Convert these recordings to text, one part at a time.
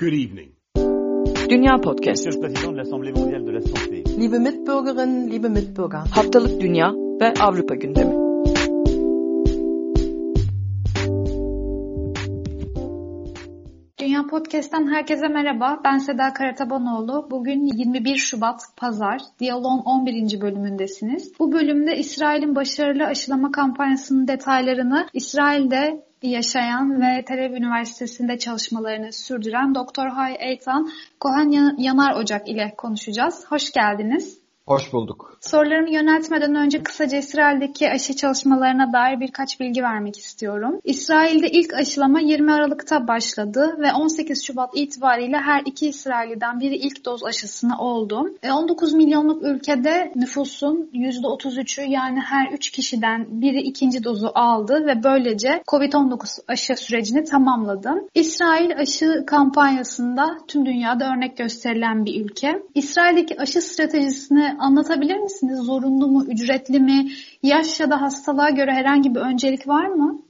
Good evening. Dünya Podcast. Monsieur le Président de l'Assemblée mondiale de la santé. Liebe Mitbürgerinnen, liebe Mitbürger. Haftalık Dünya ve Avrupa gündemi. Dünya Podcast'ten herkese merhaba. Ben Seda Karatabanoğlu. Bugün 21 Şubat Pazar. Diyalog'un 11. bölümündesiniz. Bu bölümde İsrail'in başarılı aşılama kampanyasının detaylarını İsrail'de yaşayan ve Tel Aviv Üniversitesi'nde çalışmalarını sürdüren Doktor Hay Eytan Kohan Yanar Ocak ile konuşacağız. Hoş geldiniz. Hoş bulduk. Sorularımı yöneltmeden önce kısaca İsrail'deki aşı çalışmalarına dair birkaç bilgi vermek istiyorum. İsrail'de ilk aşılama 20 Aralık'ta başladı ve 18 Şubat itibariyle her iki İsrail'den biri ilk doz aşısını oldu. 19 milyonluk ülkede nüfusun %33'ü yani her 3 kişiden biri ikinci dozu aldı ve böylece COVID-19 aşı sürecini tamamladı. İsrail aşı kampanyasında tüm dünyada örnek gösterilen bir ülke. İsrail'deki aşı stratejisini anlatabilir misiniz? Zorunlu mu, ücretli mi, yaş ya da hastalığa göre herhangi bir öncelik var mı?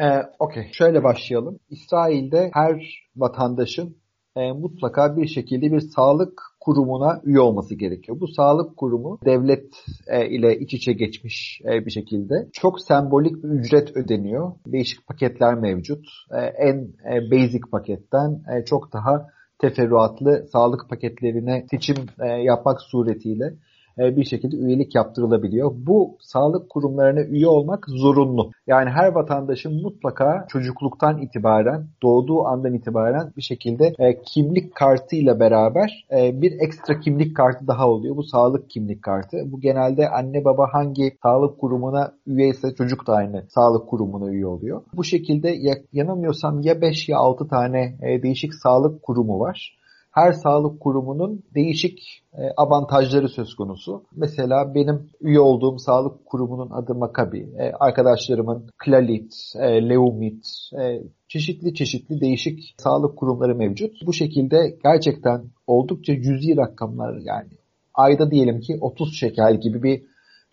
Ee, Okey. Şöyle başlayalım. İsrail'de her vatandaşın e, mutlaka bir şekilde bir sağlık kurumuna üye olması gerekiyor. Bu sağlık kurumu devlet e, ile iç içe geçmiş e, bir şekilde. Çok sembolik bir ücret ödeniyor. Değişik paketler mevcut. E, en e, basic paketten e, çok daha teferruatlı sağlık paketlerine seçim e, yapmak suretiyle bir şekilde üyelik yaptırılabiliyor. Bu sağlık kurumlarına üye olmak zorunlu. Yani her vatandaşın mutlaka çocukluktan itibaren, doğduğu andan itibaren bir şekilde e, kimlik kartıyla beraber e, bir ekstra kimlik kartı daha oluyor. Bu sağlık kimlik kartı. Bu genelde anne baba hangi sağlık kurumuna üyeyse çocuk da aynı sağlık kurumuna üye oluyor. Bu şekilde ya, yanılmıyorsam ya 5 ya 6 tane değişik sağlık kurumu var her sağlık kurumunun değişik e, avantajları söz konusu. Mesela benim üye olduğum sağlık kurumunun adı Makabi. E, arkadaşlarımın Klalit, e, Leumit, çeşitli çeşitli değişik sağlık kurumları mevcut. Bu şekilde gerçekten oldukça cüzi rakamlar yani ayda diyelim ki 30 şekel gibi bir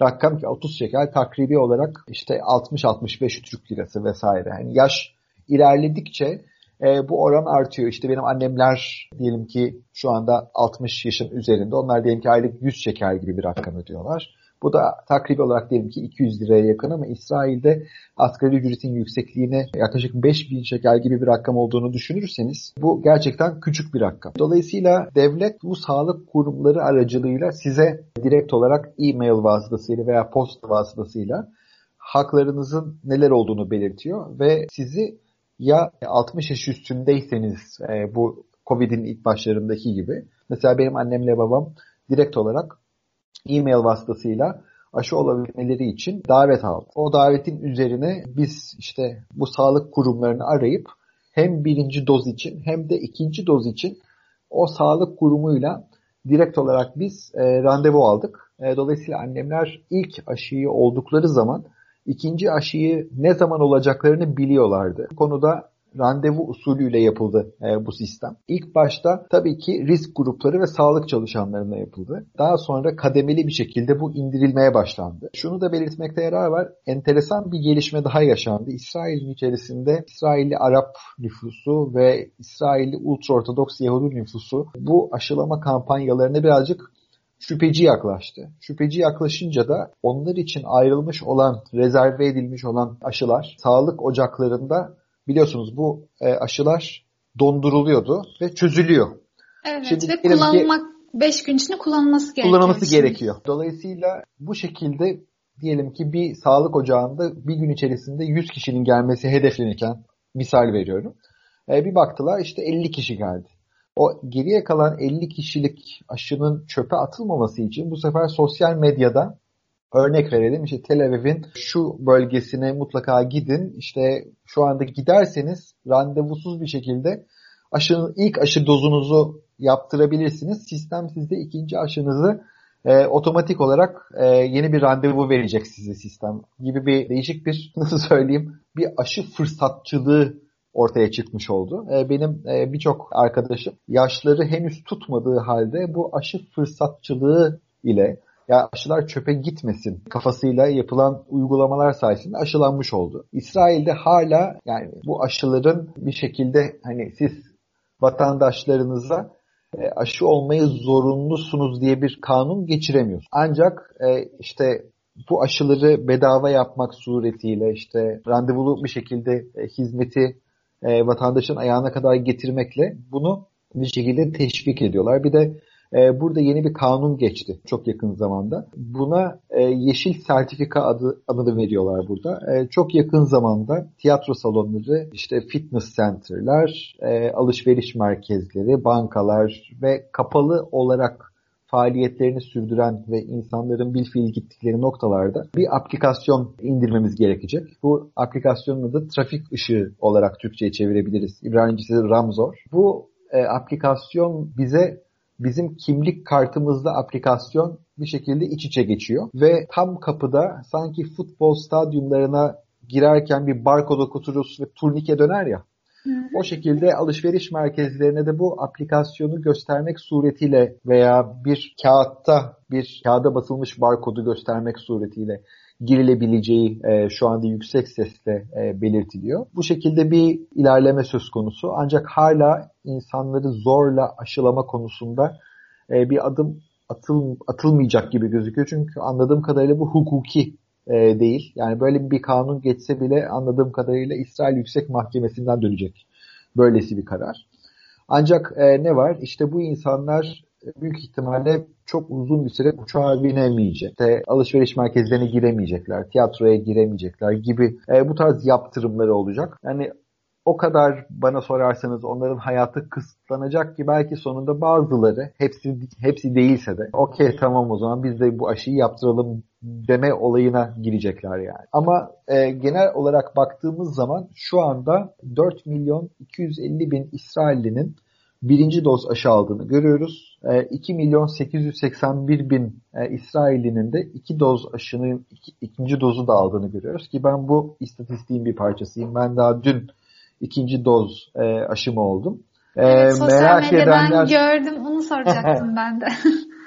rakam ki 30 şekel takribi olarak işte 60-65 Türk lirası vesaire. Yani yaş ilerledikçe e, bu oran artıyor. İşte benim annemler diyelim ki şu anda 60 yaşın üzerinde. Onlar diyelim ki aylık 100 şeker gibi bir rakam ödüyorlar. Bu da takribi olarak diyelim ki 200 liraya yakın ama İsrail'de asgari ücretin yüksekliğine yaklaşık 5000 şeker gibi bir rakam olduğunu düşünürseniz bu gerçekten küçük bir rakam. Dolayısıyla devlet bu sağlık kurumları aracılığıyla size direkt olarak e-mail vasıtasıyla veya posta vasıtasıyla haklarınızın neler olduğunu belirtiyor ve sizi ya 60 yaş üstündeyseniz e, bu Covid'in ilk başlarındaki gibi mesela benim annemle babam direkt olarak e-mail vasıtasıyla aşı olabilmeleri için davet aldı. O davetin üzerine biz işte bu sağlık kurumlarını arayıp hem birinci doz için hem de ikinci doz için o sağlık kurumuyla direkt olarak biz e, randevu aldık. E, dolayısıyla annemler ilk aşıyı oldukları zaman ikinci aşıyı ne zaman olacaklarını biliyorlardı. Bu konuda randevu usulüyle yapıldı e, bu sistem. İlk başta tabii ki risk grupları ve sağlık çalışanlarına yapıldı. Daha sonra kademeli bir şekilde bu indirilmeye başlandı. Şunu da belirtmekte yarar var. Enteresan bir gelişme daha yaşandı. İsrail'in içerisinde İsrailli Arap nüfusu ve İsrailli ultraortodoks Yahudi nüfusu bu aşılama kampanyalarına birazcık şüpheci yaklaştı. Şüpheci yaklaşınca da onlar için ayrılmış olan, rezerve edilmiş olan aşılar sağlık ocaklarında biliyorsunuz bu e, aşılar donduruluyordu ve çözülüyor. Evet Şimdi ve kullanılmak 5 gün içinde kullanılması gerekiyor. Kullanılması şimdi. gerekiyor. Dolayısıyla bu şekilde diyelim ki bir sağlık ocağında bir gün içerisinde 100 kişinin gelmesi hedeflenirken misal veriyorum. E, bir baktılar işte 50 kişi geldi o geriye kalan 50 kişilik aşının çöpe atılmaması için bu sefer sosyal medyada örnek verelim işte Tel Aviv'in şu bölgesine mutlaka gidin işte şu anda giderseniz randevusuz bir şekilde aşının ilk aşı dozunuzu yaptırabilirsiniz. Sistem sizde ikinci aşınızı e, otomatik olarak e, yeni bir randevu verecek size sistem gibi bir değişik bir nasıl söyleyeyim bir aşı fırsatçılığı ortaya çıkmış oldu. E, benim e, birçok arkadaşım yaşları henüz tutmadığı halde bu aşı fırsatçılığı ile ya aşılar çöpe gitmesin kafasıyla yapılan uygulamalar sayesinde aşılanmış oldu. İsrail'de hala yani bu aşıların bir şekilde hani siz vatandaşlarınıza e, aşı olmayı zorunlusunuz diye bir kanun geçiremiyor. Ancak işte bu aşıları bedava yapmak suretiyle işte randevulu bir şekilde hizmeti e, vatandaşın ayağına kadar getirmekle bunu bir şekilde teşvik ediyorlar. Bir de e, burada yeni bir kanun geçti çok yakın zamanda. Buna e, yeşil sertifika adı adını veriyorlar burada. E, çok yakın zamanda tiyatro salonları, işte fitness center'lar, e, alışveriş merkezleri, bankalar ve kapalı olarak faaliyetlerini sürdüren ve insanların bil fiil gittikleri noktalarda bir aplikasyon indirmemiz gerekecek. Bu aplikasyonun adı trafik ışığı olarak Türkçe'ye çevirebiliriz. İbranicesi Ramzor. Bu e, aplikasyon bize bizim kimlik kartımızla aplikasyon bir şekilde iç içe geçiyor. Ve tam kapıda sanki futbol stadyumlarına girerken bir barkod okuturuz ve turnike döner ya. O şekilde alışveriş merkezlerine de bu aplikasyonu göstermek suretiyle veya bir kağıtta bir kağıda basılmış barkodu göstermek suretiyle girilebileceği e, şu anda yüksek sesle e, belirtiliyor. Bu şekilde bir ilerleme söz konusu. Ancak hala insanları zorla aşılama konusunda e, bir adım atıl, atılmayacak gibi gözüküyor. Çünkü anladığım kadarıyla bu hukuki e, değil. Yani böyle bir kanun geçse bile anladığım kadarıyla İsrail Yüksek Mahkemesi'nden dönecek böylesi bir karar. Ancak e, ne var? İşte bu insanlar büyük ihtimalle çok uzun bir süre uçağa binemeyecek. İşte alışveriş merkezlerine giremeyecekler, tiyatroya giremeyecekler gibi e, bu tarz yaptırımları olacak. Yani o kadar bana sorarsanız onların hayatı kısıtlanacak ki belki sonunda bazıları hepsi hepsi değilse de okey tamam o zaman biz de bu aşıyı yaptıralım deme olayına girecekler yani. Ama e, genel olarak baktığımız zaman şu anda 4 milyon 250 bin İsraillinin birinci doz aşı aldığını görüyoruz. 2 e, milyon 881 bin e, İsraillinin de iki doz aşının iki, ikinci dozu da aldığını görüyoruz ki ben bu istatistiğin bir parçasıyım. Ben daha dün ikinci doz e, aşımı oldum. Evet, sosyal merak medyadan edenler... gördüm onu soracaktım ben de.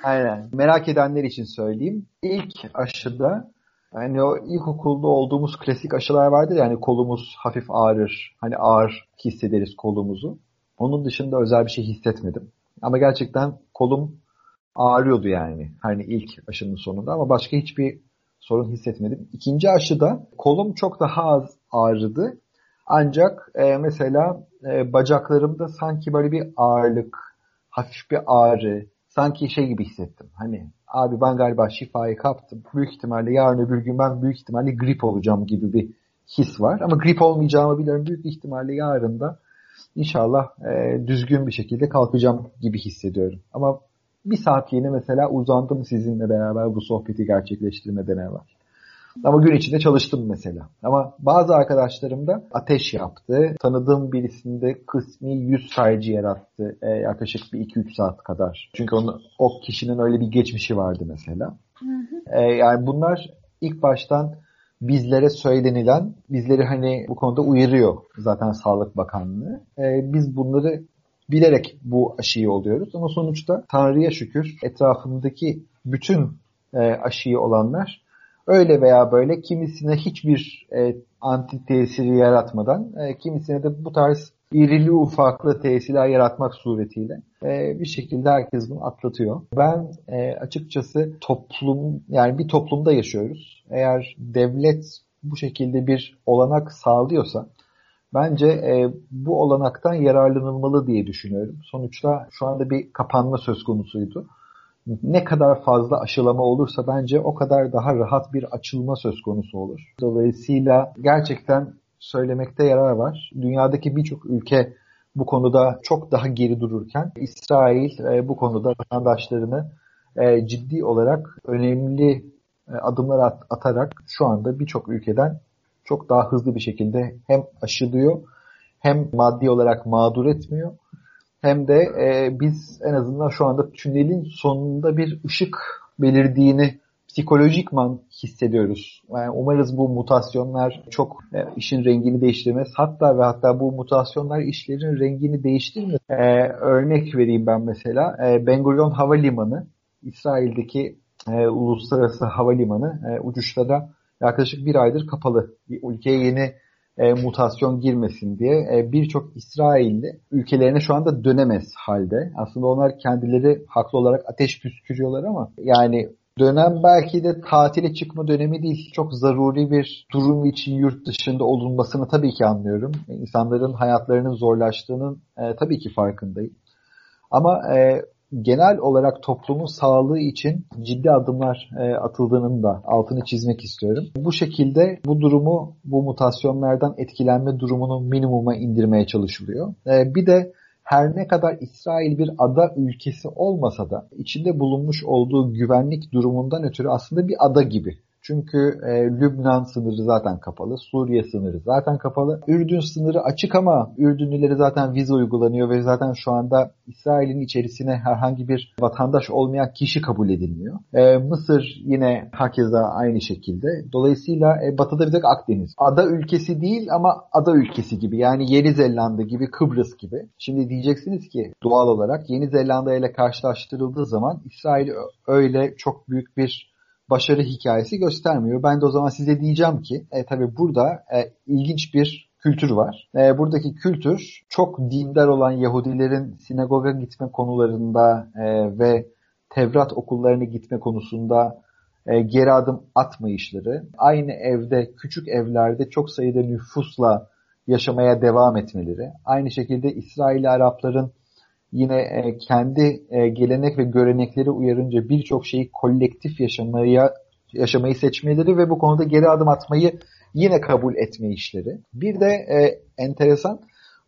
Aynen. Merak edenler için söyleyeyim. İlk aşıda hani o ilkokulda olduğumuz klasik aşılar vardır yani kolumuz hafif ağrır. Hani ağır hissederiz kolumuzu. Onun dışında özel bir şey hissetmedim. Ama gerçekten kolum ağrıyordu yani. Hani ilk aşının sonunda ama başka hiçbir sorun hissetmedim. İkinci aşıda kolum çok daha az ağrıdı. Ancak e, mesela e, bacaklarımda sanki böyle bir ağırlık, hafif bir ağrı, sanki şey gibi hissettim. Hani abi ben galiba şifayı kaptım. Büyük ihtimalle yarın öbür gün ben büyük ihtimalle grip olacağım gibi bir his var. Ama grip olmayacağımı biliyorum. Büyük ihtimalle yarın da inşallah e, düzgün bir şekilde kalkacağım gibi hissediyorum. Ama bir saat yeni mesela uzandım sizinle beraber bu sohbeti gerçekleştirmeden evvel. Ama gün içinde çalıştım mesela. Ama bazı arkadaşlarım da ateş yaptı. Tanıdığım birisinde kısmi yüz felci yarattı. E, yaklaşık bir 2-3 saat kadar. Çünkü onun, o kişinin öyle bir geçmişi vardı mesela. E, yani bunlar ilk baştan bizlere söylenilen, bizleri hani bu konuda uyarıyor zaten Sağlık Bakanlığı. E, biz bunları bilerek bu aşıyı oluyoruz. Ama sonuçta Tanrı'ya şükür etrafındaki bütün e, aşıyı olanlar öyle veya böyle kimisine hiçbir e, anti tesiri yaratmadan, e, kimisine de bu tarz irili ufaklı tesirler yaratmak suretiyle e, bir şekilde herkes bunu atlatıyor. Ben e, açıkçası toplum yani bir toplumda yaşıyoruz. Eğer devlet bu şekilde bir olanak sağlıyorsa bence e, bu olanaktan yararlanılmalı diye düşünüyorum. Sonuçta şu anda bir kapanma söz konusuydu. Ne kadar fazla aşılama olursa bence o kadar daha rahat bir açılma söz konusu olur. Dolayısıyla gerçekten söylemekte yarar var. Dünyadaki birçok ülke bu konuda çok daha geri dururken İsrail e, bu konuda vatandaşlarını e, ciddi olarak önemli e, adımlar at, atarak şu anda birçok ülkeden çok daha hızlı bir şekilde hem aşılıyor hem maddi olarak mağdur etmiyor hem de e, biz en azından şu anda tünelin sonunda bir ışık belirdiğini psikolojikman hissediyoruz. Yani umarız bu mutasyonlar çok e, işin rengini değiştirmez. Hatta ve hatta bu mutasyonlar işlerin rengini değiştirmez. E, örnek vereyim ben mesela. E, Ben Gurion Havalimanı, İsrail'deki e, uluslararası havalimanı e, uçuşlara yaklaşık bir aydır kapalı. Bir ülkeye yeni e, mutasyon girmesin diye e, birçok İsrailli ülkelerine şu anda dönemez halde. Aslında onlar kendileri haklı olarak ateş püskürüyorlar ama yani dönem belki de tatile çıkma dönemi değil. Çok zaruri bir durum için yurt dışında olunmasını tabii ki anlıyorum. İnsanların hayatlarının zorlaştığının e, tabii ki farkındayım. Ama e, genel olarak toplumun sağlığı için ciddi adımlar e, atıldığının da altını çizmek istiyorum. Bu şekilde bu durumu, bu mutasyonlardan etkilenme durumunu minimuma indirmeye çalışılıyor. E, bir de her ne kadar İsrail bir ada ülkesi olmasa da içinde bulunmuş olduğu güvenlik durumundan ötürü aslında bir ada gibi çünkü e, Lübnan sınırı zaten kapalı, Suriye sınırı zaten kapalı. Ürdün sınırı açık ama Ürdünlülere zaten vize uygulanıyor ve zaten şu anda İsrail'in içerisine herhangi bir vatandaş olmayan kişi kabul edilmiyor. E, Mısır yine hakeza aynı şekilde. Dolayısıyla e, batıda bir tek Akdeniz. Ada ülkesi değil ama ada ülkesi gibi. Yani Yeni Zelanda gibi, Kıbrıs gibi. Şimdi diyeceksiniz ki doğal olarak Yeni Zelanda ile karşılaştırıldığı zaman İsrail öyle çok büyük bir başarı hikayesi göstermiyor. Ben de o zaman size diyeceğim ki e, tabii burada e, ilginç bir kültür var. E, buradaki kültür çok dindar olan Yahudilerin sinagoga gitme konularında e, ve Tevrat okullarına gitme konusunda e, geri adım atmayışları, aynı evde, küçük evlerde çok sayıda nüfusla yaşamaya devam etmeleri, aynı şekilde İsrail Arapların yine e, kendi e, gelenek ve görenekleri uyarınca birçok şeyi kolektif yaşamaya yaşamayı seçmeleri ve bu konuda geri adım atmayı yine kabul etme işleri. Bir de e, enteresan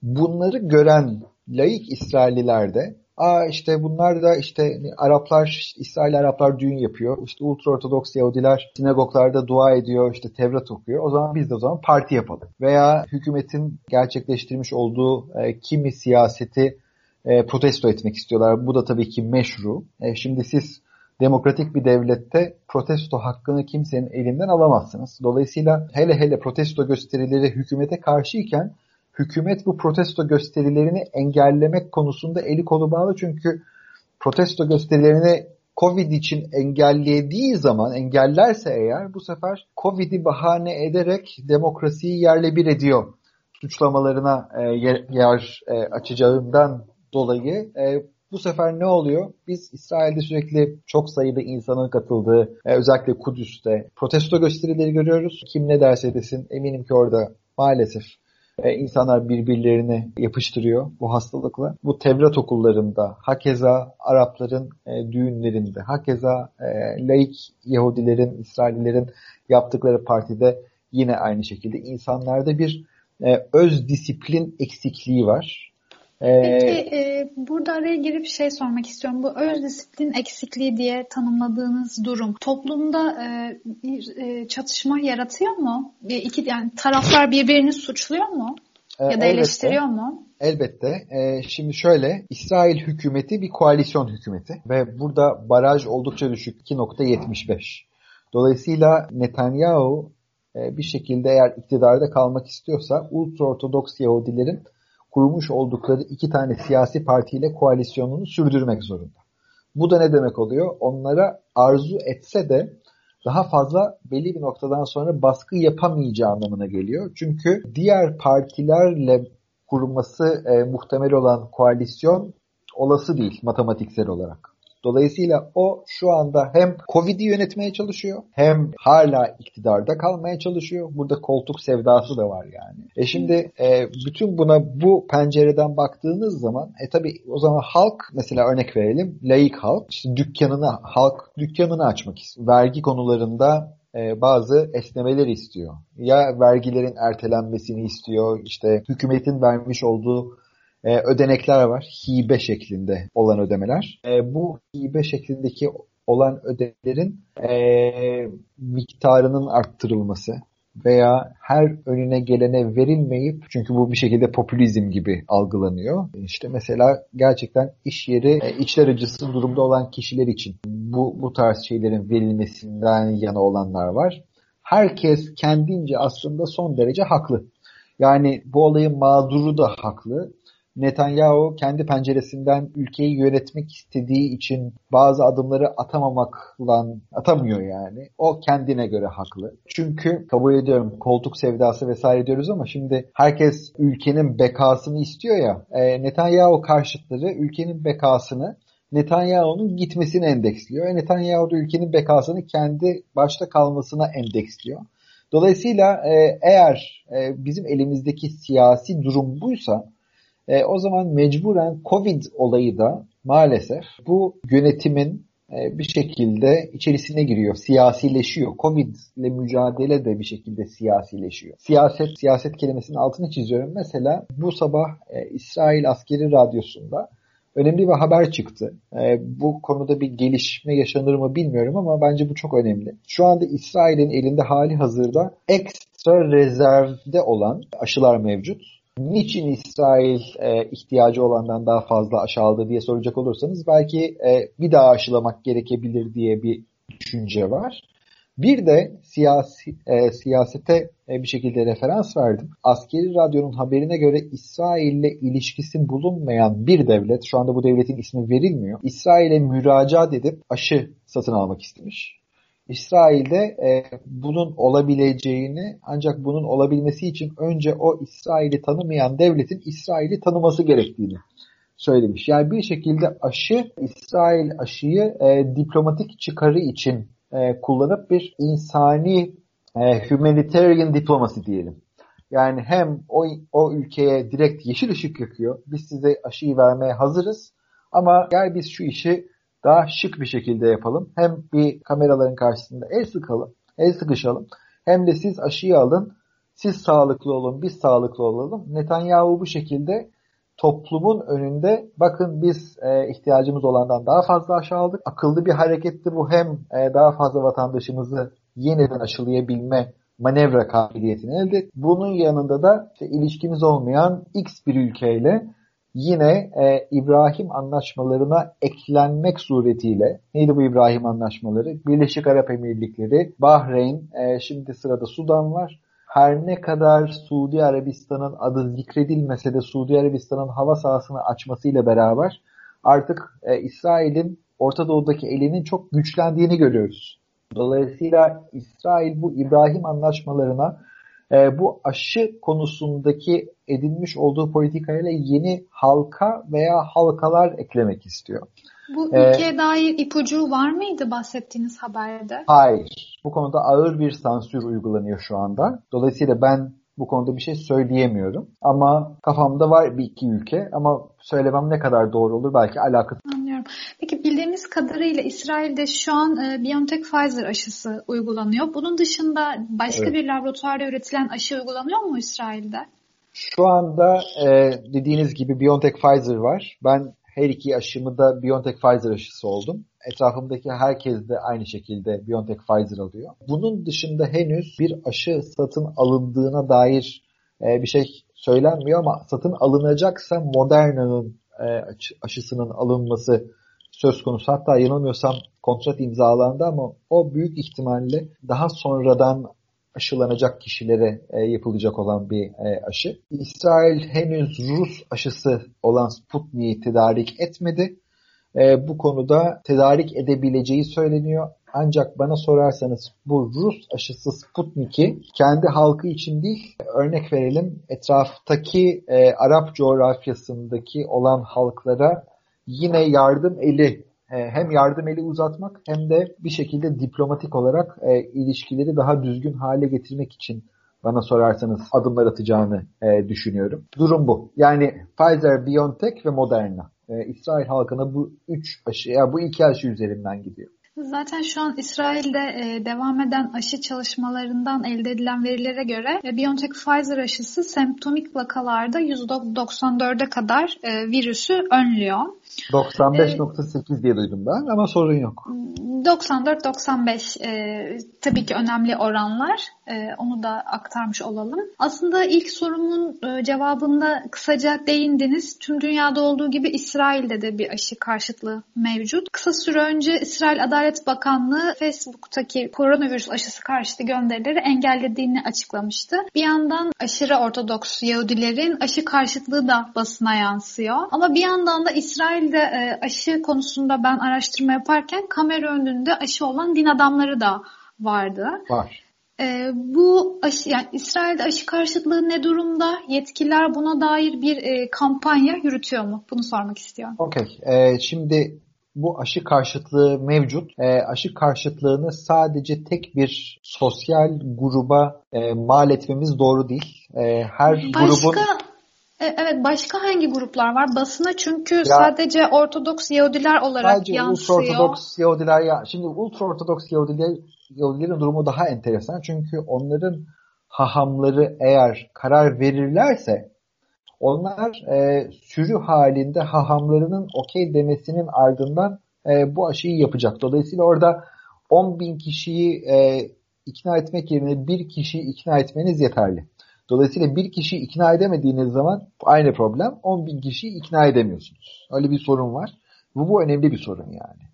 bunları gören laik İsrailliler de Aa işte bunlar da işte Araplar, İsrail Araplar düğün yapıyor. İşte ultraortodoks Yahudiler sinagoglarda dua ediyor, işte Tevrat okuyor. O zaman biz de o zaman parti yapalım. Veya hükümetin gerçekleştirmiş olduğu e, kimi siyaseti e, protesto etmek istiyorlar. Bu da tabii ki meşru. E, şimdi siz demokratik bir devlette protesto hakkını kimsenin elinden alamazsınız. Dolayısıyla hele hele protesto gösterileri hükümete karşıyken hükümet bu protesto gösterilerini engellemek konusunda eli kolu bağlı çünkü protesto gösterilerini Covid için engellediği zaman engellerse eğer bu sefer Covid'i bahane ederek demokrasiyi yerle bir ediyor suçlamalarına e, yer, yer e, açacağından dolayı e, bu sefer ne oluyor? Biz İsrail'de sürekli çok sayıda insanın katıldığı, e, özellikle Kudüs'te protesto gösterileri görüyoruz. Kim ne derse desin eminim ki orada maalesef e, insanlar birbirlerini yapıştırıyor bu hastalıkla. Bu Tevrat okullarında, hakeza Arapların e, düğünlerinde, hakeza e, laik Yahudilerin, İsraillerin yaptıkları partide yine aynı şekilde insanlarda bir e, öz disiplin eksikliği var. Peki e, burada araya girip şey sormak istiyorum. Bu öz disiplin eksikliği diye tanımladığınız durum toplumda e, bir e, çatışma yaratıyor mu? Bir, iki yani taraflar birbirini suçluyor mu? Ya da elbette, eleştiriyor mu? Elbette. E, şimdi şöyle İsrail hükümeti bir koalisyon hükümeti ve burada baraj oldukça düşük 2.75. Dolayısıyla Netanyahu e, bir şekilde eğer iktidarda kalmak istiyorsa ultraortodoks Yahudilerin kurmuş oldukları iki tane siyasi partiyle koalisyonunu sürdürmek zorunda. Bu da ne demek oluyor? Onlara arzu etse de daha fazla belli bir noktadan sonra baskı yapamayacağı anlamına geliyor. Çünkü diğer partilerle kurulması e, muhtemel olan koalisyon olası değil matematiksel olarak. Dolayısıyla o şu anda hem Covid'i yönetmeye çalışıyor hem hala iktidarda kalmaya çalışıyor. Burada koltuk sevdası da var yani. E şimdi e, bütün buna bu pencereden baktığınız zaman e tabi o zaman halk mesela örnek verelim laik halk işte dükkanını halk dükkanını açmak istiyor. Vergi konularında e, bazı esnemeler istiyor. Ya vergilerin ertelenmesini istiyor, işte hükümetin vermiş olduğu e, ödenekler var. Hibe şeklinde olan ödemeler. E, bu hibe şeklindeki olan ödemelerin e, miktarının arttırılması veya her önüne gelene verilmeyip çünkü bu bir şekilde popülizm gibi algılanıyor. İşte mesela gerçekten iş yeri e, içler acısı durumda olan kişiler için bu, bu tarz şeylerin verilmesinden yana olanlar var. Herkes kendince aslında son derece haklı. Yani bu olayın mağduru da haklı Netanyahu kendi penceresinden ülkeyi yönetmek istediği için bazı adımları atamamakla atamıyor yani. O kendine göre haklı. Çünkü kabul ediyorum koltuk sevdası vesaire diyoruz ama şimdi herkes ülkenin bekasını istiyor ya. E, Netanyahu karşıtları ülkenin bekasını Netanyahu'nun gitmesini endeksliyor. E, Netanyahu da ülkenin bekasını kendi başta kalmasına endeksliyor. Dolayısıyla e, eğer e, bizim elimizdeki siyasi durum buysa e, o zaman mecburen Covid olayı da maalesef bu yönetimin e, bir şekilde içerisine giriyor, siyasileşiyor. Covid ile mücadele de bir şekilde siyasileşiyor. Siyaset, siyaset kelimesinin altını çiziyorum. Mesela bu sabah e, İsrail Askeri Radyosu'nda önemli bir haber çıktı. E, bu konuda bir gelişme yaşanır mı bilmiyorum ama bence bu çok önemli. Şu anda İsrail'in elinde hali hazırda ekstra rezervde olan aşılar mevcut. Niçin İsrail e, ihtiyacı olandan daha fazla aşı aldı diye soracak olursanız belki e, bir daha aşılamak gerekebilir diye bir düşünce var. Bir de siyasi e, siyasete e, bir şekilde referans verdim. Askeri Radyo'nun haberine göre İsrail ile ilişkisi bulunmayan bir devlet, şu anda bu devletin ismi verilmiyor, İsrail'e müracaat edip aşı satın almak istemiş. İsrail'de e, bunun olabileceğini ancak bunun olabilmesi için önce o İsrail'i tanımayan devletin İsrail'i tanıması gerektiğini söylemiş. Yani bir şekilde aşı, İsrail aşıyı e, diplomatik çıkarı için e, kullanıp bir insani e, humanitarian diplomasi diyelim. Yani hem o, o ülkeye direkt yeşil ışık yakıyor. Biz size aşıyı vermeye hazırız. Ama gel biz şu işi daha şık bir şekilde yapalım. Hem bir kameraların karşısında el sıkalım, el sıkışalım. Hem de siz aşıyı alın, siz sağlıklı olun, biz sağlıklı olalım. Netanyahu bu şekilde toplumun önünde bakın biz e, ihtiyacımız olandan daha fazla aşı aldık. Akıllı bir hareketti bu hem e, daha fazla vatandaşımızı yeniden aşılayabilme manevra kabiliyetini elde. Bunun yanında da işte ilişkimiz olmayan X bir ülkeyle yine e, İbrahim anlaşmalarına eklenmek suretiyle neydi bu İbrahim anlaşmaları? Birleşik Arap Emirlikleri, Bahreyn, e, şimdi sırada Sudan var. Her ne kadar Suudi Arabistan'ın adı zikredilmese de Suudi Arabistan'ın hava sahasını açmasıyla beraber artık e, İsrail'in Orta Doğu'daki elinin çok güçlendiğini görüyoruz. Dolayısıyla İsrail bu İbrahim anlaşmalarına e, bu aşı konusundaki edinmiş olduğu politikayla yeni halka veya halkalar eklemek istiyor. Bu ülkeye ee, dair ipucu var mıydı bahsettiğiniz haberde? Hayır. Bu konuda ağır bir sansür uygulanıyor şu anda. Dolayısıyla ben bu konuda bir şey söyleyemiyorum. Ama kafamda var bir iki ülke ama söylemem ne kadar doğru olur belki alakası. Anlıyorum. Peki bildiğimiz kadarıyla İsrail'de şu an e, BioNTech Pfizer aşısı uygulanıyor. Bunun dışında başka evet. bir laboratuvarda üretilen aşı uygulanıyor mu İsrail'de? Şu anda e, dediğiniz gibi BioNTech Pfizer var. Ben her iki aşımı da BioNTech Pfizer aşısı oldum. Etrafımdaki herkes de aynı şekilde BioNTech Pfizer alıyor. Bunun dışında henüz bir aşı satın alındığına dair e, bir şey söylenmiyor ama satın alınacaksa Moderna'nın aşısının alınması söz konusu. Hatta yanılmıyorsam kontrat imzalandı ama o büyük ihtimalle daha sonradan aşılanacak kişilere e, yapılacak olan bir e, aşı. İsrail henüz Rus aşısı olan Sputnik'i tedarik etmedi. E, bu konuda tedarik edebileceği söyleniyor. Ancak bana sorarsanız bu Rus aşısı Sputnik'i kendi halkı için değil, örnek verelim etraftaki e, Arap coğrafyasındaki olan halklara yine yardım eli e, hem yardım eli uzatmak hem de bir şekilde diplomatik olarak e, ilişkileri daha düzgün hale getirmek için bana sorarsanız adımlar atacağını e, düşünüyorum. Durum bu. Yani Pfizer, BioNTech ve Moderna. E, İsrail halkına bu üç aşı, ya bu iki aşı üzerinden gidiyor. Zaten şu an İsrail'de e, devam eden aşı çalışmalarından elde edilen verilere göre e, BioNTech Pfizer aşısı semptomik vakalarda %94'e kadar e, virüsü önlüyor. 95.8 diye duydum ben ama sorun yok. 94-95 e, tabii ki önemli oranlar. E, onu da aktarmış olalım. Aslında ilk sorumun e, cevabında kısaca değindiniz. Tüm dünyada olduğu gibi İsrail'de de bir aşı karşıtlığı mevcut. Kısa süre önce İsrail Adalet Bakanlığı Facebook'taki koronavirüs aşısı karşıtı gönderileri engellediğini açıklamıştı. Bir yandan aşırı Ortodoks Yahudilerin aşı karşıtlığı da basına yansıyor. Ama bir yandan da İsrail'de e, aşı konusunda ben araştırma yaparken kamera önünde aşı olan din adamları da vardı. Var. E, bu aşı, yani İsrail'de aşı karşıtlığı ne durumda? Yetkililer buna dair bir e, kampanya yürütüyor mu? Bunu sormak istiyorum. Okey. E, şimdi bu aşı karşıtlığı mevcut. E, aşı karşıtlığını sadece tek bir sosyal gruba e, mal etmemiz doğru değil. E, her Başka grubun e, Evet başka hangi gruplar var? Basına çünkü sadece Ortodoks Yahudiler olarak sadece yansıyor. ultra-ortodoks Yahudiler ya şimdi ultra-ortodoks Yahudiler Yahudilerin durumu daha enteresan çünkü onların hahamları eğer karar verirlerse onlar e, sürü halinde hahamlarının okey demesinin ardından e, bu aşıyı yapacak. Dolayısıyla orada 10 bin kişiyi e, ikna etmek yerine bir kişiyi ikna etmeniz yeterli. Dolayısıyla bir kişiyi ikna edemediğiniz zaman aynı problem 10 bin kişiyi ikna edemiyorsunuz. Öyle bir sorun var. Bu, bu önemli bir sorun yani.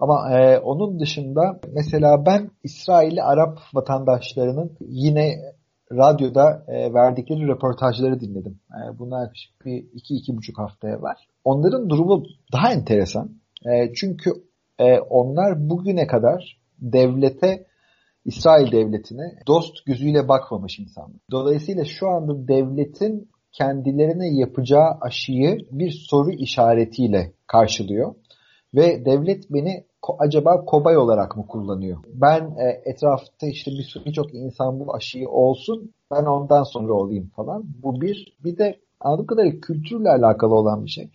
Ama e, onun dışında mesela ben İsrailli Arap vatandaşlarının yine radyoda e, verdikleri röportajları dinledim. E, bunlar yaklaşık bir iki, iki buçuk haftaya var. Onların durumu daha enteresan. E, çünkü e, onlar bugüne kadar devlete, İsrail devletine dost gözüyle bakmamış insanlar. Dolayısıyla şu anda devletin kendilerine yapacağı aşıyı bir soru işaretiyle karşılıyor. Ve devlet beni acaba kobay olarak mı kullanıyor? Ben e, etrafta işte bir insan bu aşıyı olsun ben ondan sonra olayım falan. Bu bir. Bir de anladığım kadarıyla kültürle alakalı olan bir şey.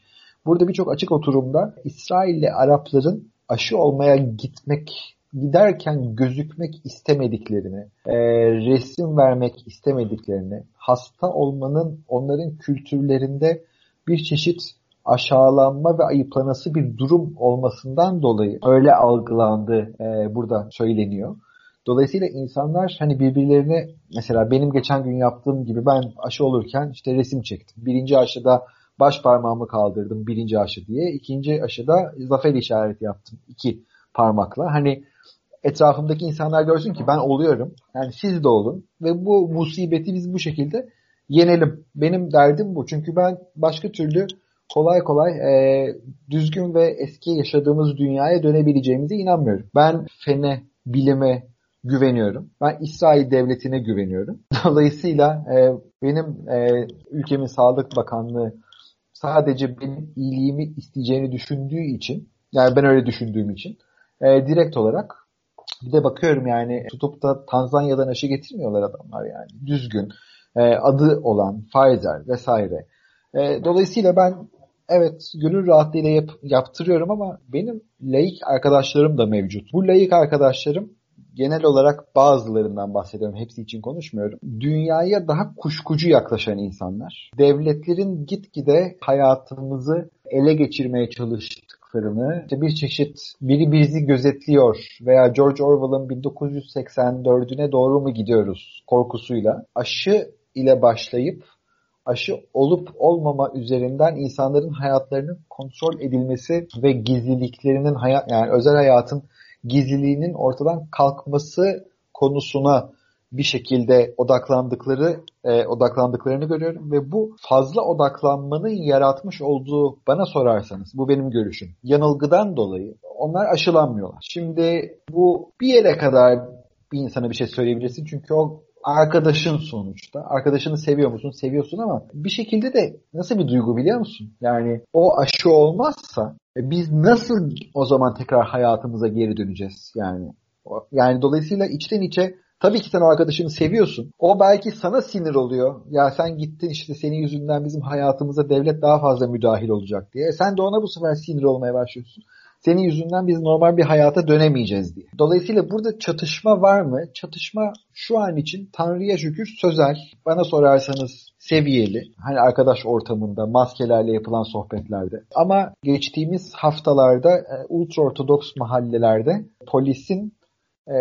Burada birçok açık oturumda İsrail'le Arapların aşı olmaya gitmek giderken gözükmek istemediklerini, e, resim vermek istemediklerini, hasta olmanın onların kültürlerinde bir çeşit aşağılanma ve ayıplanası bir durum olmasından dolayı öyle algılandı e, burada söyleniyor. Dolayısıyla insanlar hani birbirlerine mesela benim geçen gün yaptığım gibi ben aşı olurken işte resim çektim. Birinci aşıda baş parmağımı kaldırdım birinci aşı diye. ikinci aşıda zafer işareti yaptım iki parmakla. Hani etrafımdaki insanlar görsün ki ben oluyorum. Yani siz de olun ve bu musibeti biz bu şekilde yenelim. Benim derdim bu. Çünkü ben başka türlü kolay kolay e, düzgün ve eski yaşadığımız dünyaya dönebileceğimize inanmıyorum. Ben fene, bilime güveniyorum. Ben İsrail devletine güveniyorum. Dolayısıyla e, benim e, ülkemin Sağlık Bakanlığı sadece benim iyiliğimi isteyeceğini düşündüğü için yani ben öyle düşündüğüm için e, direkt olarak bir de bakıyorum yani tutup da Tanzanya'dan aşı getirmiyorlar adamlar yani. Düzgün, e, adı olan Pfizer vesaire. E, dolayısıyla ben evet gönül rahatlığıyla yap, yaptırıyorum ama benim laik arkadaşlarım da mevcut. Bu laik arkadaşlarım genel olarak bazılarından bahsediyorum. Hepsi için konuşmuyorum. Dünyaya daha kuşkucu yaklaşan insanlar. Devletlerin gitgide hayatımızı ele geçirmeye çalıştıklarını, işte bir çeşit biri bizi gözetliyor veya George Orwell'ın 1984'üne doğru mu gidiyoruz korkusuyla aşı ile başlayıp aşı olup olmama üzerinden insanların hayatlarının kontrol edilmesi ve gizliliklerinin hayat yani özel hayatın gizliliğinin ortadan kalkması konusuna bir şekilde odaklandıkları e, odaklandıklarını görüyorum ve bu fazla odaklanmanın yaratmış olduğu bana sorarsanız bu benim görüşüm. Yanılgıdan dolayı onlar aşılanmıyorlar. Şimdi bu bir yere kadar bir insana bir şey söyleyebilirsin çünkü o arkadaşın sonuçta. Arkadaşını seviyor musun? Seviyorsun ama bir şekilde de nasıl bir duygu biliyor musun? Yani o aşı olmazsa e, biz nasıl o zaman tekrar hayatımıza geri döneceğiz yani? Yani dolayısıyla içten içe tabii ki sen o arkadaşını seviyorsun. O belki sana sinir oluyor. Ya sen gittin işte senin yüzünden bizim hayatımıza devlet daha fazla müdahil olacak diye. E sen de ona bu sefer sinir olmaya başlıyorsun. Senin yüzünden biz normal bir hayata dönemeyeceğiz diye. Dolayısıyla burada çatışma var mı? Çatışma şu an için Tanrı'ya şükür sözel. Bana sorarsanız seviyeli. Hani arkadaş ortamında, maskelerle yapılan sohbetlerde. Ama geçtiğimiz haftalarda e, ultraortodoks mahallelerde polisin e,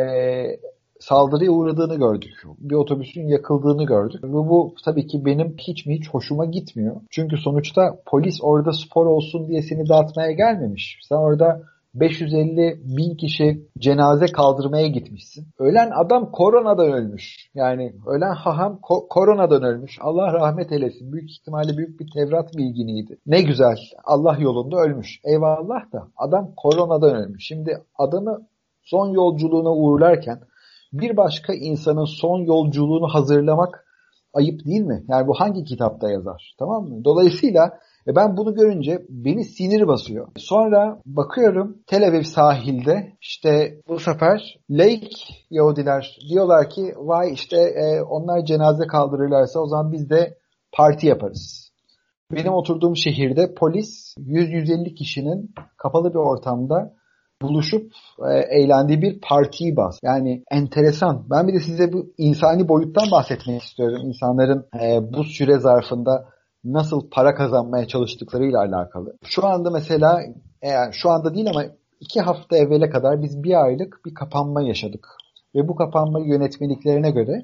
saldırıya uğradığını gördük. Bir otobüsün yakıldığını gördük. Ve bu tabii ki benim hiç mi hiç hoşuma gitmiyor. Çünkü sonuçta polis orada spor olsun diye seni dağıtmaya gelmemiş. Sen orada 550 bin kişi cenaze kaldırmaya gitmişsin. Ölen adam koronadan ölmüş. Yani ölen haham ko- koronadan ölmüş. Allah rahmet eylesin. Büyük ihtimalle büyük bir Tevrat bilginiydi. Ne güzel. Allah yolunda ölmüş. Eyvallah da adam koronadan ölmüş. Şimdi adamı son yolculuğuna uğurlarken bir başka insanın son yolculuğunu hazırlamak ayıp değil mi? Yani bu hangi kitapta yazar? Tamam mı? Dolayısıyla e ben bunu görünce beni sinir basıyor. Sonra bakıyorum Tel Aviv sahilde işte bu sefer Lake Yahudiler diyorlar ki vay işte e, onlar cenaze kaldırırlarsa o zaman biz de parti yaparız. Benim oturduğum şehirde polis 100-150 kişinin kapalı bir ortamda buluşup e, eğlendiği bir partiyi bas. Yani enteresan. Ben bir de size bu insani boyuttan bahsetmek istiyorum. İnsanların e, bu süre zarfında nasıl para kazanmaya çalıştıklarıyla alakalı. Şu anda mesela eğer şu anda değil ama iki hafta evvele kadar biz bir aylık bir kapanma yaşadık. Ve bu kapanma yönetmeliklerine göre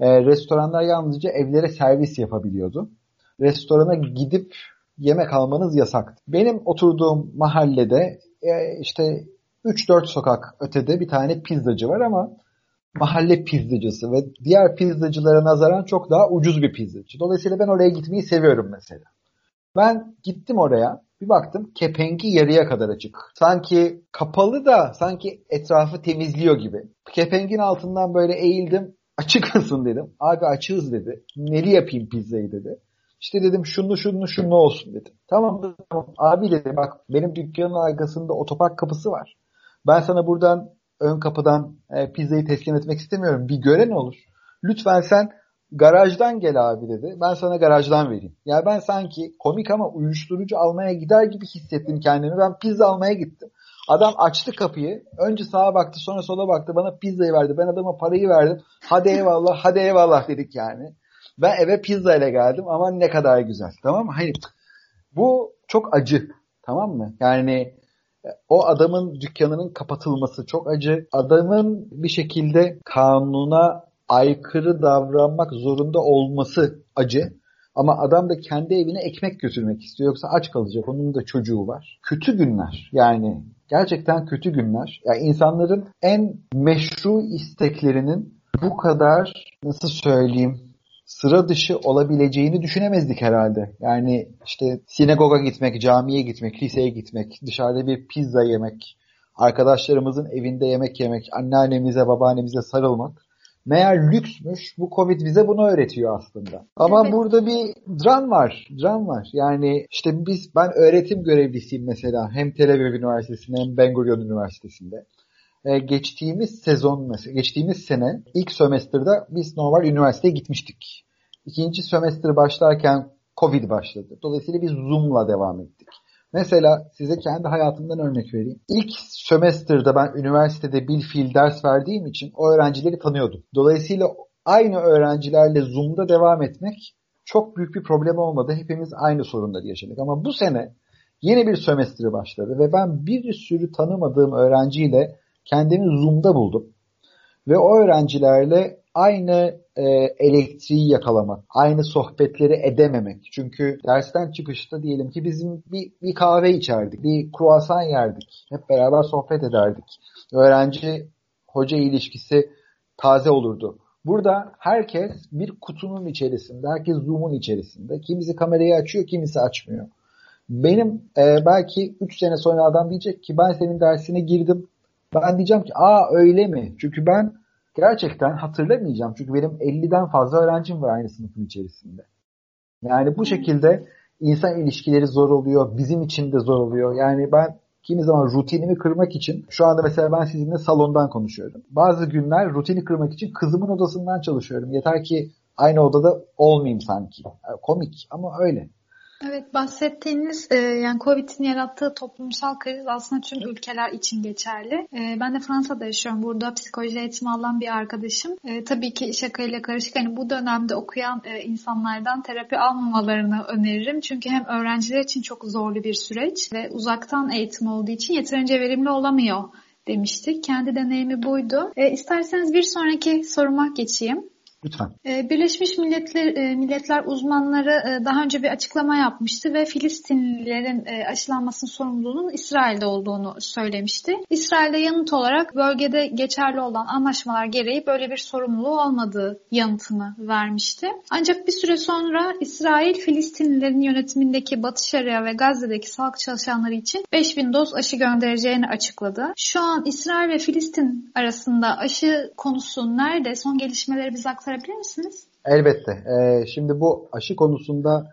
e, restoranlar yalnızca evlere servis yapabiliyordu. Restorana gidip yemek almanız yasak. Benim oturduğum mahallede e, işte 3-4 sokak ötede bir tane pizzacı var ama mahalle pizzacısı ve diğer pizzacılara nazaran çok daha ucuz bir pizzacı. Dolayısıyla ben oraya gitmeyi seviyorum mesela. Ben gittim oraya bir baktım kepengi yarıya kadar açık. Sanki kapalı da sanki etrafı temizliyor gibi. Kepengin altından böyle eğildim. Açık mısın dedim. Abi açığız dedi. Neli yapayım pizzayı dedi. İşte dedim şunu şunu şunu olsun dedi. Tamam tamam. Abi dedi bak benim dükkanın arkasında otopark kapısı var. Ben sana buradan ön kapıdan e, pizzayı teslim etmek istemiyorum. Bir gören olur. Lütfen sen garajdan gel abi dedi. Ben sana garajdan vereyim. Ya yani ben sanki komik ama uyuşturucu almaya gider gibi hissettim kendimi. Ben pizza almaya gittim. Adam açtı kapıyı. Önce sağa baktı sonra sola baktı. Bana pizzayı verdi. Ben adama parayı verdim. Hadi eyvallah hadi eyvallah dedik yani. Ben eve pizza ile geldim ama ne kadar güzel. Tamam mı? Hayır. Bu çok acı. Tamam mı? Yani o adamın dükkanının kapatılması çok acı. Adamın bir şekilde kanuna aykırı davranmak zorunda olması acı. Ama adam da kendi evine ekmek götürmek istiyor. Yoksa aç kalacak. Onun da çocuğu var. Kötü günler. Yani gerçekten kötü günler. Yani insanların en meşru isteklerinin bu kadar nasıl söyleyeyim sıra dışı olabileceğini düşünemezdik herhalde. Yani işte sinagoga gitmek, camiye gitmek, liseye gitmek, dışarıda bir pizza yemek, arkadaşlarımızın evinde yemek yemek, anneannemize, babaannemize sarılmak. Meğer lüksmüş. Bu Covid bize bunu öğretiyor aslında. Ama evet. burada bir dram var. Dram var. Yani işte biz ben öğretim görevlisiyim mesela. Hem Tel Aviv Üniversitesi'nde hem Ben Gurion Üniversitesi'nde. Ee, geçtiğimiz sezon geçtiğimiz sene ilk sömestrda biz normal üniversiteye gitmiştik. İkinci sömestr başlarken Covid başladı. Dolayısıyla biz Zoom'la devam ettik. Mesela size kendi hayatımdan örnek vereyim. İlk sömestrde ben üniversitede fiil ders verdiğim için o öğrencileri tanıyordum. Dolayısıyla aynı öğrencilerle Zoom'da devam etmek çok büyük bir problem olmadı. Hepimiz aynı sorunları yaşadık. Ama bu sene yeni bir sömestri başladı ve ben bir sürü tanımadığım öğrenciyle kendimi Zoom'da buldum. Ve o öğrencilerle aynı e, elektriği yakalamak, aynı sohbetleri edememek. Çünkü dersten çıkışta diyelim ki bizim bir, bir kahve içerdik, bir kruvasan yerdik, hep beraber sohbet ederdik. Öğrenci hoca ilişkisi taze olurdu. Burada herkes bir kutunun içerisinde, herkes Zoom'un içerisinde. Kimisi kamerayı açıyor, kimisi açmıyor. Benim e, belki 3 sene sonra adam diyecek ki ben senin dersine girdim. Ben diyeceğim ki aa öyle mi? Çünkü ben gerçekten hatırlamayacağım. Çünkü benim 50'den fazla öğrencim var aynı sınıfın içerisinde. Yani bu şekilde insan ilişkileri zor oluyor. Bizim için de zor oluyor. Yani ben kimi zaman rutinimi kırmak için şu anda mesela ben sizinle salondan konuşuyorum. Bazı günler rutini kırmak için kızımın odasından çalışıyorum. Yeter ki aynı odada olmayayım sanki. Komik ama öyle. Evet bahsettiğiniz e, yani Covid'in yarattığı toplumsal kriz aslında tüm ülkeler için geçerli. E, ben de Fransa'da yaşıyorum. Burada psikoloji eğitimi alan bir arkadaşım. E, tabii ki şakayla karışık. Yani bu dönemde okuyan e, insanlardan terapi almamalarını öneririm. Çünkü hem öğrenciler için çok zorlu bir süreç ve uzaktan eğitim olduğu için yeterince verimli olamıyor demiştik. Kendi deneyimi buydu. E, isterseniz bir sonraki soruma geçeyim. Lütfen. Ee, Birleşmiş Milletler e, Milletler uzmanları e, daha önce bir açıklama yapmıştı ve Filistinlilerin e, aşılanmasının sorumluluğunun İsrail'de olduğunu söylemişti. İsrail'de yanıt olarak bölgede geçerli olan anlaşmalar gereği böyle bir sorumluluğu olmadığı yanıtını vermişti. Ancak bir süre sonra İsrail Filistinlilerin yönetimindeki Batı Şeria ve Gazze'deki sağlık çalışanları için 5000 doz aşı göndereceğini açıkladı. Şu an İsrail ve Filistin arasında aşı konusu nerede? Son gelişmeleri bize aktarabilir aktarabilir misiniz? Elbette. Ee, şimdi bu aşı konusunda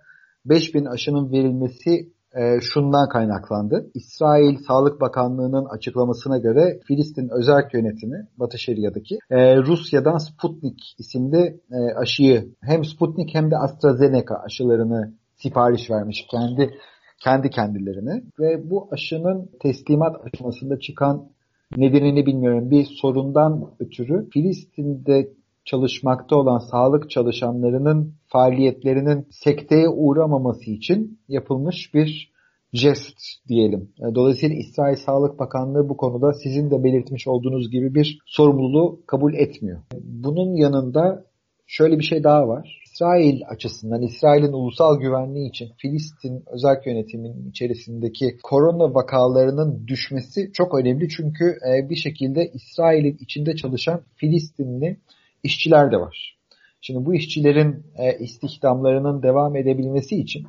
5000 aşının verilmesi e, şundan kaynaklandı. İsrail Sağlık Bakanlığı'nın açıklamasına göre Filistin Özerk Yönetimi, Batı Şeria'daki e, Rusya'dan Sputnik isimli e, aşıyı hem Sputnik hem de AstraZeneca aşılarını sipariş vermiş kendi kendi kendilerine ve bu aşının teslimat aşamasında çıkan nedenini bilmiyorum bir sorundan ötürü Filistin'de çalışmakta olan sağlık çalışanlarının faaliyetlerinin sekteye uğramaması için yapılmış bir jest diyelim. Dolayısıyla İsrail Sağlık Bakanlığı bu konuda sizin de belirtmiş olduğunuz gibi bir sorumluluğu kabul etmiyor. Bunun yanında şöyle bir şey daha var. İsrail açısından, İsrail'in ulusal güvenliği için Filistin özel yönetiminin içerisindeki korona vakalarının düşmesi çok önemli. Çünkü bir şekilde İsrail'in içinde çalışan Filistinli işçiler de var. Şimdi bu işçilerin e, istihdamlarının devam edebilmesi için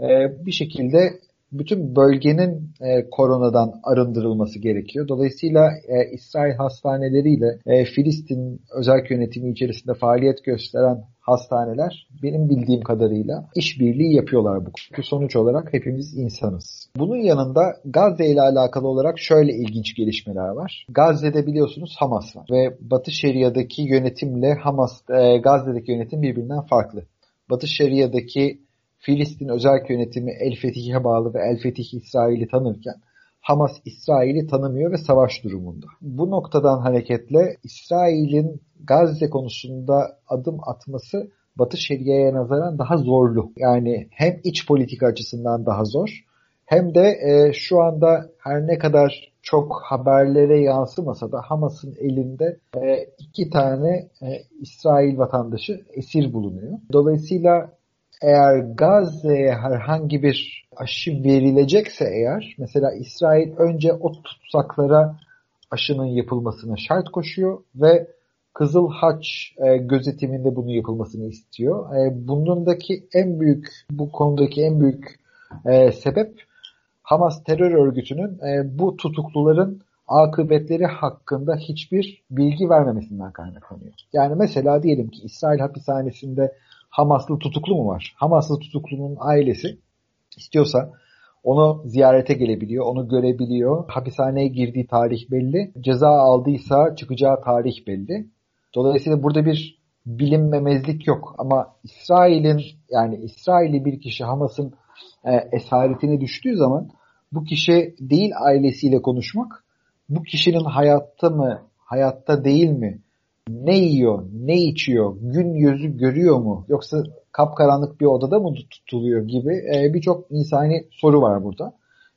e, bir şekilde bütün bölgenin e, koronadan arındırılması gerekiyor. Dolayısıyla e, İsrail hastaneleriyle e, Filistin özel yönetimi içerisinde faaliyet gösteren hastaneler benim bildiğim kadarıyla işbirliği yapıyorlar bu. Çünkü sonuç olarak hepimiz insanız. Bunun yanında Gazze ile alakalı olarak şöyle ilginç gelişmeler var. Gazze'de biliyorsunuz Hamas var ve Batı Şeria'daki yönetimle Hamas e, Gazze'deki yönetim birbirinden farklı. Batı Şeria'daki Filistin özel yönetimi El Fetih'e bağlı ve El Fetih İsrail'i tanırken Hamas İsrail'i tanımıyor ve savaş durumunda. Bu noktadan hareketle İsrail'in Gazze konusunda adım atması Batı Şeria'ya nazaran daha zorlu. Yani hem iç politika açısından daha zor hem de e, şu anda her ne kadar çok haberlere yansımasa da Hamas'ın elinde e, iki tane e, İsrail vatandaşı esir bulunuyor. Dolayısıyla eğer Gazze'ye herhangi bir aşı verilecekse eğer mesela İsrail önce o tutsaklara aşının yapılmasına şart koşuyor ve Kızıl Haç e, gözetiminde bunun yapılmasını istiyor. E, bundaki en büyük bu konudaki en büyük e, sebep Hamas terör örgütünün e, bu tutukluların akıbetleri hakkında hiçbir bilgi vermemesinden kaynaklanıyor. Yani mesela diyelim ki İsrail hapishanesinde Hamaslı tutuklu mu var? Hamaslı tutuklunun ailesi istiyorsa onu ziyarete gelebiliyor, onu görebiliyor. Hapishaneye girdiği tarih belli. Ceza aldıysa çıkacağı tarih belli. Dolayısıyla burada bir bilinmemezlik yok. Ama İsrail'in yani İsrail'i bir kişi Hamas'ın e, esaretine düştüğü zaman bu kişi değil ailesiyle konuşmak, bu kişinin hayatta mı, hayatta değil mi, ne yiyor, ne içiyor, gün yüzü görüyor mu yoksa kapkaranlık bir odada mı tutuluyor gibi e, birçok insani soru var burada.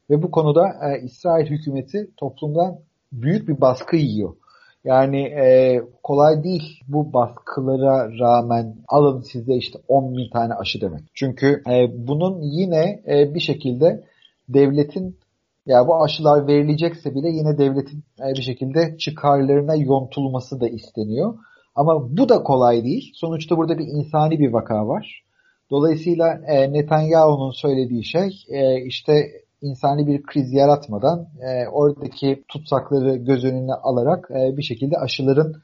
Ve bu konuda e, İsrail hükümeti toplumdan büyük bir baskı yiyor. Yani e, kolay değil bu baskılara rağmen alın size işte 10 bin tane aşı demek. Çünkü e, bunun yine e, bir şekilde devletin ya bu aşılar verilecekse bile yine devletin bir şekilde çıkarlarına yontulması da isteniyor. Ama bu da kolay değil. Sonuçta burada bir insani bir vaka var. Dolayısıyla e, Netanyahu'nun söylediği şey e, işte insani bir kriz yaratmadan e, oradaki tutsakları göz önüne alarak e, bir şekilde aşıların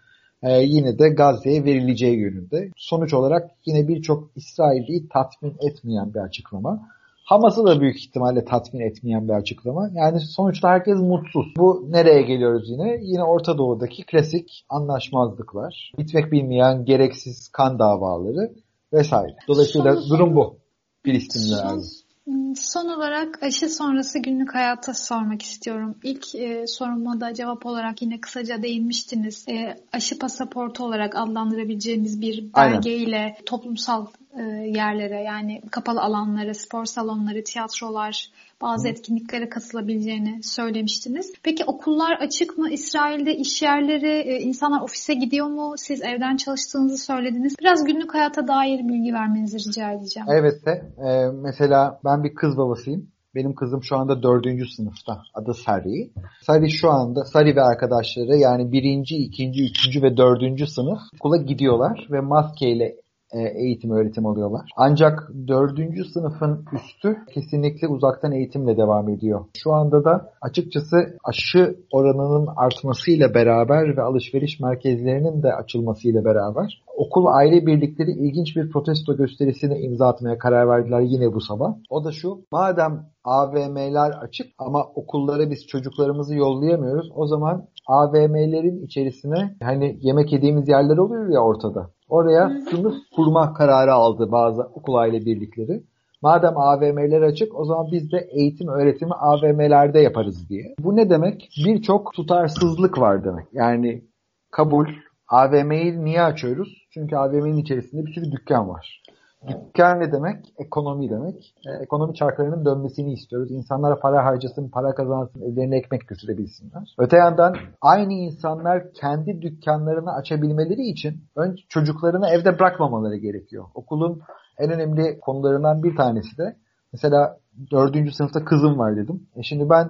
e, yine de Gazze'ye verileceği yönünde. Sonuç olarak yine birçok İsrailliyi tatmin etmeyen bir açıklama. Hamas'ı da büyük ihtimalle tatmin etmeyen bir açıklama. Yani sonuçta herkes mutsuz. Bu nereye geliyoruz yine? Yine Orta Doğu'daki klasik anlaşmazlıklar, bitmek bilmeyen gereksiz kan davaları vesaire. Dolayısıyla Son- durum bu. Filistinliler. Son, Son olarak aşı sonrası günlük hayata sormak istiyorum. İlk e, soruma da cevap olarak yine kısaca değinmiştiniz. E, aşı pasaportu olarak adlandırabileceğimiz bir belgeyle toplumsal e, yerlere yani kapalı alanlara, spor salonları, tiyatrolar, bazı Hı. etkinliklere katılabileceğini söylemiştiniz. Peki okullar açık mı? İsrail'de iş yerleri, e, insanlar ofise gidiyor mu? Siz evden çalıştığınızı söylediniz. Biraz günlük hayata dair bilgi vermenizi rica edeceğim. Evet de. E, mesela ben bir kız babasıyım. Benim kızım şu anda dördüncü sınıfta. Adı Sari. Sari şu anda Sari ve arkadaşları yani birinci, ikinci, üçüncü ve dördüncü sınıf okula gidiyorlar ve maskeyle eğitim öğretim alıyorlar. Ancak dördüncü sınıfın üstü kesinlikle uzaktan eğitimle devam ediyor. Şu anda da açıkçası aşı oranının artmasıyla beraber ve alışveriş merkezlerinin de açılmasıyla beraber okul aile birlikleri ilginç bir protesto gösterisine imza atmaya karar verdiler yine bu sabah. O da şu, madem AVM'ler açık ama okullara biz çocuklarımızı yollayamıyoruz. O zaman AVM'lerin içerisine hani yemek yediğimiz yerler oluyor ya ortada. Oraya sınıf kurma kararı aldı bazı okul aile birlikleri. Madem AVM'ler açık o zaman biz de eğitim öğretimi AVM'lerde yaparız diye. Bu ne demek? Birçok tutarsızlık var demek. Yani kabul. AVM'yi niye açıyoruz? Çünkü AVM'nin içerisinde bir sürü dükkan var. Dükkan ne demek? Ekonomi demek. E, ekonomi çarklarının dönmesini istiyoruz. İnsanlara para harcasın, para kazansın, evlerine ekmek götürebilsinler. Öte yandan aynı insanlar kendi dükkanlarını açabilmeleri için önce çocuklarını evde bırakmamaları gerekiyor. Okulun en önemli konularından bir tanesi de mesela dördüncü sınıfta kızım var dedim. E şimdi ben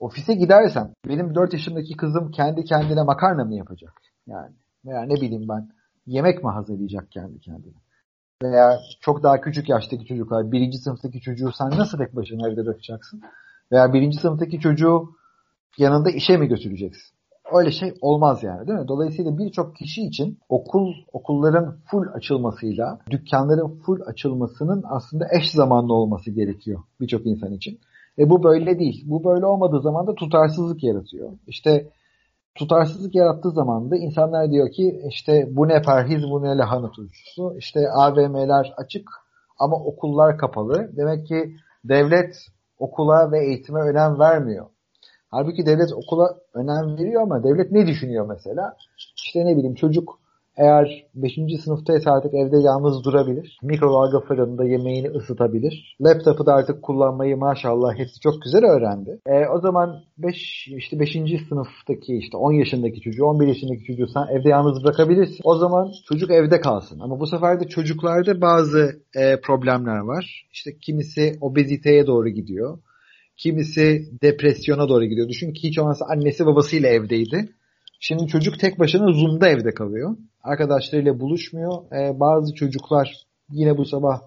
ofise gidersem benim dört yaşındaki kızım kendi kendine makarna mı yapacak? Yani veya ne bileyim ben yemek mi hazırlayacak kendi kendine? Veya çok daha küçük yaştaki çocuklar, birinci sınıftaki çocuğu sen nasıl tek başına evde bırakacaksın? Veya birinci sınıftaki çocuğu yanında işe mi götüreceksin? Öyle şey olmaz yani değil mi? Dolayısıyla birçok kişi için okul okulların full açılmasıyla dükkanların full açılmasının aslında eş zamanlı olması gerekiyor birçok insan için. E bu böyle değil. Bu böyle olmadığı zaman da tutarsızlık yaratıyor. İşte tutarsızlık yarattığı zaman da insanlar diyor ki işte bu ne perhiz bu ne lahana turşusu. İşte AVM'ler açık ama okullar kapalı. Demek ki devlet okula ve eğitime önem vermiyor. Halbuki devlet okula önem veriyor ama devlet ne düşünüyor mesela? İşte ne bileyim çocuk eğer 5. sınıftaysa artık evde yalnız durabilir. Mikrodalga fırında yemeğini ısıtabilir. Laptopu da artık kullanmayı maşallah hepsi çok güzel öğrendi. E, o zaman 5 işte 5. sınıftaki işte 10 yaşındaki çocuğu 11 yaşındaki çocuğu sen evde yalnız bırakabilirsin. O zaman çocuk evde kalsın. Ama bu sefer de çocuklarda bazı e, problemler var. İşte kimisi obeziteye doğru gidiyor. Kimisi depresyona doğru gidiyor. Düşün ki hiç olmazsa annesi babasıyla evdeydi. Şimdi çocuk tek başına Zoom'da evde kalıyor. Arkadaşlarıyla buluşmuyor. Ee, bazı çocuklar yine bu sabah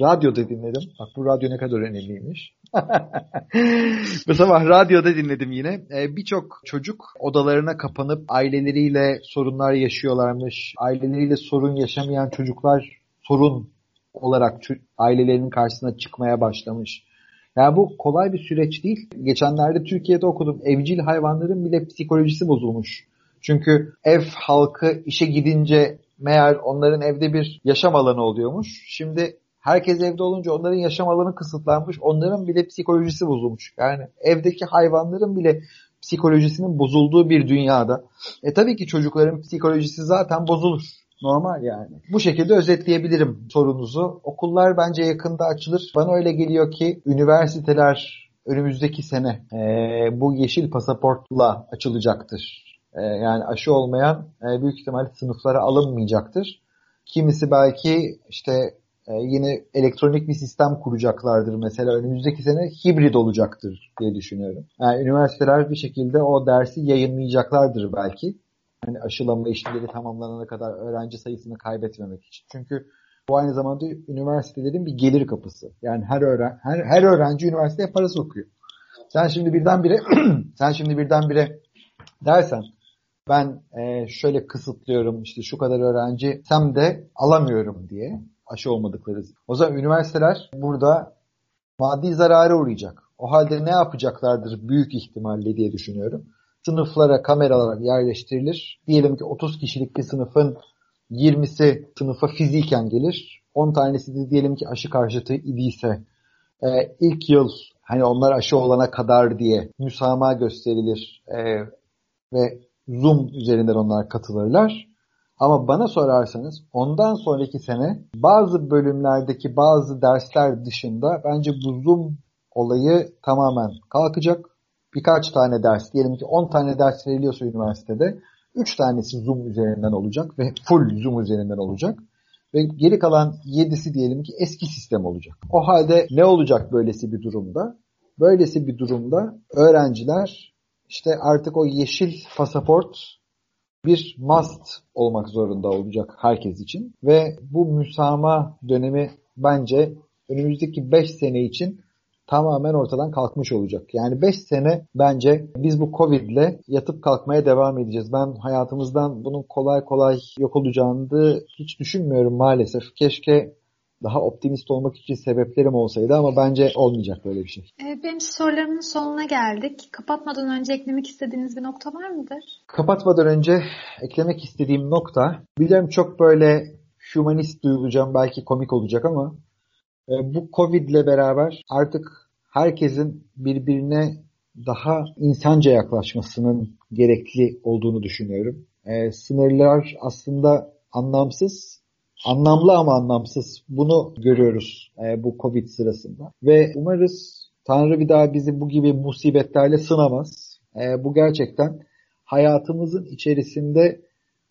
radyoda dinledim. Bak bu radyo ne kadar önemliymiş. bu sabah radyoda dinledim yine. Ee, Birçok çocuk odalarına kapanıp aileleriyle sorunlar yaşıyorlarmış. Aileleriyle sorun yaşamayan çocuklar sorun olarak ailelerinin karşısına çıkmaya başlamış. Yani bu kolay bir süreç değil. Geçenlerde Türkiye'de okudum. Evcil hayvanların bile psikolojisi bozulmuş. Çünkü ev halkı işe gidince meğer onların evde bir yaşam alanı oluyormuş. Şimdi herkes evde olunca onların yaşam alanı kısıtlanmış. Onların bile psikolojisi bozulmuş. Yani evdeki hayvanların bile psikolojisinin bozulduğu bir dünyada. E tabii ki çocukların psikolojisi zaten bozulur. Normal yani. Bu şekilde özetleyebilirim sorunuzu. Okullar bence yakında açılır. Bana öyle geliyor ki üniversiteler önümüzdeki sene e, bu yeşil pasaportla açılacaktır. E, yani aşı olmayan e, büyük ihtimalle sınıflara alınmayacaktır. Kimisi belki işte e, yine elektronik bir sistem kuracaklardır. Mesela önümüzdeki sene hibrit olacaktır diye düşünüyorum. Yani üniversiteler bir şekilde o dersi yayınlayacaklardır belki hani aşılama işleri tamamlanana kadar öğrenci sayısını kaybetmemek için. Çünkü bu aynı zamanda üniversitelerin bir gelir kapısı. Yani her öğren her, her öğrenci üniversiteye para sokuyor. Sen şimdi birdenbire sen şimdi birdenbire dersen ben e, şöyle kısıtlıyorum işte şu kadar öğrenci sem de alamıyorum diye aşı olmadıkları. O zaman üniversiteler burada maddi zarara uğrayacak. O halde ne yapacaklardır büyük ihtimalle diye düşünüyorum sınıflara kameralar yerleştirilir. Diyelim ki 30 kişilik bir sınıfın 20'si sınıfa fiziken gelir. 10 tanesi de diyelim ki aşı karşıtı idiyse e, ilk yıl hani onlar aşı olana kadar diye müsamaha gösterilir e, ve Zoom üzerinden onlar katılırlar. Ama bana sorarsanız ondan sonraki sene bazı bölümlerdeki bazı dersler dışında bence bu Zoom olayı tamamen kalkacak. Birkaç tane ders, diyelim ki 10 tane ders veriliyorsa üniversitede 3 tanesi Zoom üzerinden olacak ve full Zoom üzerinden olacak. Ve geri kalan 7'si diyelim ki eski sistem olacak. O halde ne olacak böylesi bir durumda? Böylesi bir durumda öğrenciler işte artık o yeşil pasaport bir must olmak zorunda olacak herkes için. Ve bu müsamaha dönemi bence önümüzdeki 5 sene için tamamen ortadan kalkmış olacak. Yani 5 sene bence biz bu Covid ile yatıp kalkmaya devam edeceğiz. Ben hayatımızdan bunun kolay kolay yok olacağını hiç düşünmüyorum maalesef. Keşke daha optimist olmak için sebeplerim olsaydı ama bence olmayacak böyle bir şey. Ee, benim sorularımın sonuna geldik. Kapatmadan önce eklemek istediğiniz bir nokta var mıdır? Kapatmadan önce eklemek istediğim nokta, biliyorum çok böyle humanist duyulacağım, belki komik olacak ama bu Covid ile beraber artık herkesin birbirine daha insanca yaklaşmasının gerekli olduğunu düşünüyorum. E, sınırlar aslında anlamsız, anlamlı ama anlamsız. Bunu görüyoruz e, bu Covid sırasında. Ve umarız Tanrı bir daha bizi bu gibi musibetlerle sınamaz. E, bu gerçekten hayatımızın içerisinde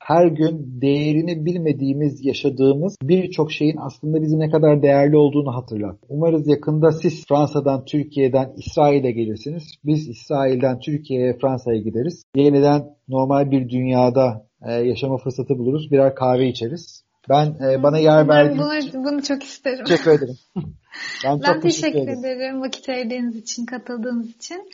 her gün değerini bilmediğimiz, yaşadığımız birçok şeyin aslında bizi ne kadar değerli olduğunu hatırlar. Umarız yakında siz Fransa'dan, Türkiye'den, İsrail'e gelirsiniz. Biz İsrail'den Türkiye'ye, Fransa'ya gideriz. Yeniden normal bir dünyada e, yaşama fırsatı buluruz. Birer kahve içeriz. Ben e, bana yer verdiğiniz bunu, bunu çok isterim. Teşekkür ederim. ben, ben teşekkür, teşekkür ederim vakit ayırdığınız için, katıldığınız için.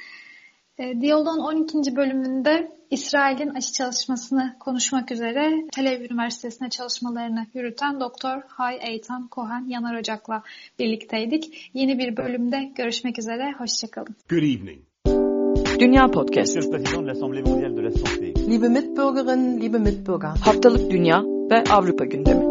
E, Diyaloğun 12. bölümünde İsrail'in aşı çalışmasını konuşmak üzere Tel Aviv Üniversitesi'ne çalışmalarını yürüten Doktor Hay Eytan Kohan Yanar Ocak'la birlikteydik. Yeni bir bölümde görüşmek üzere. Hoşçakalın. Good evening. Dünya Podcast. Monsieur le Président de l'Assemblée mondiale de la santé. Liebe Mitbürgerinnen, liebe Mitbürger. Haftalık Dünya ve Avrupa gündemi.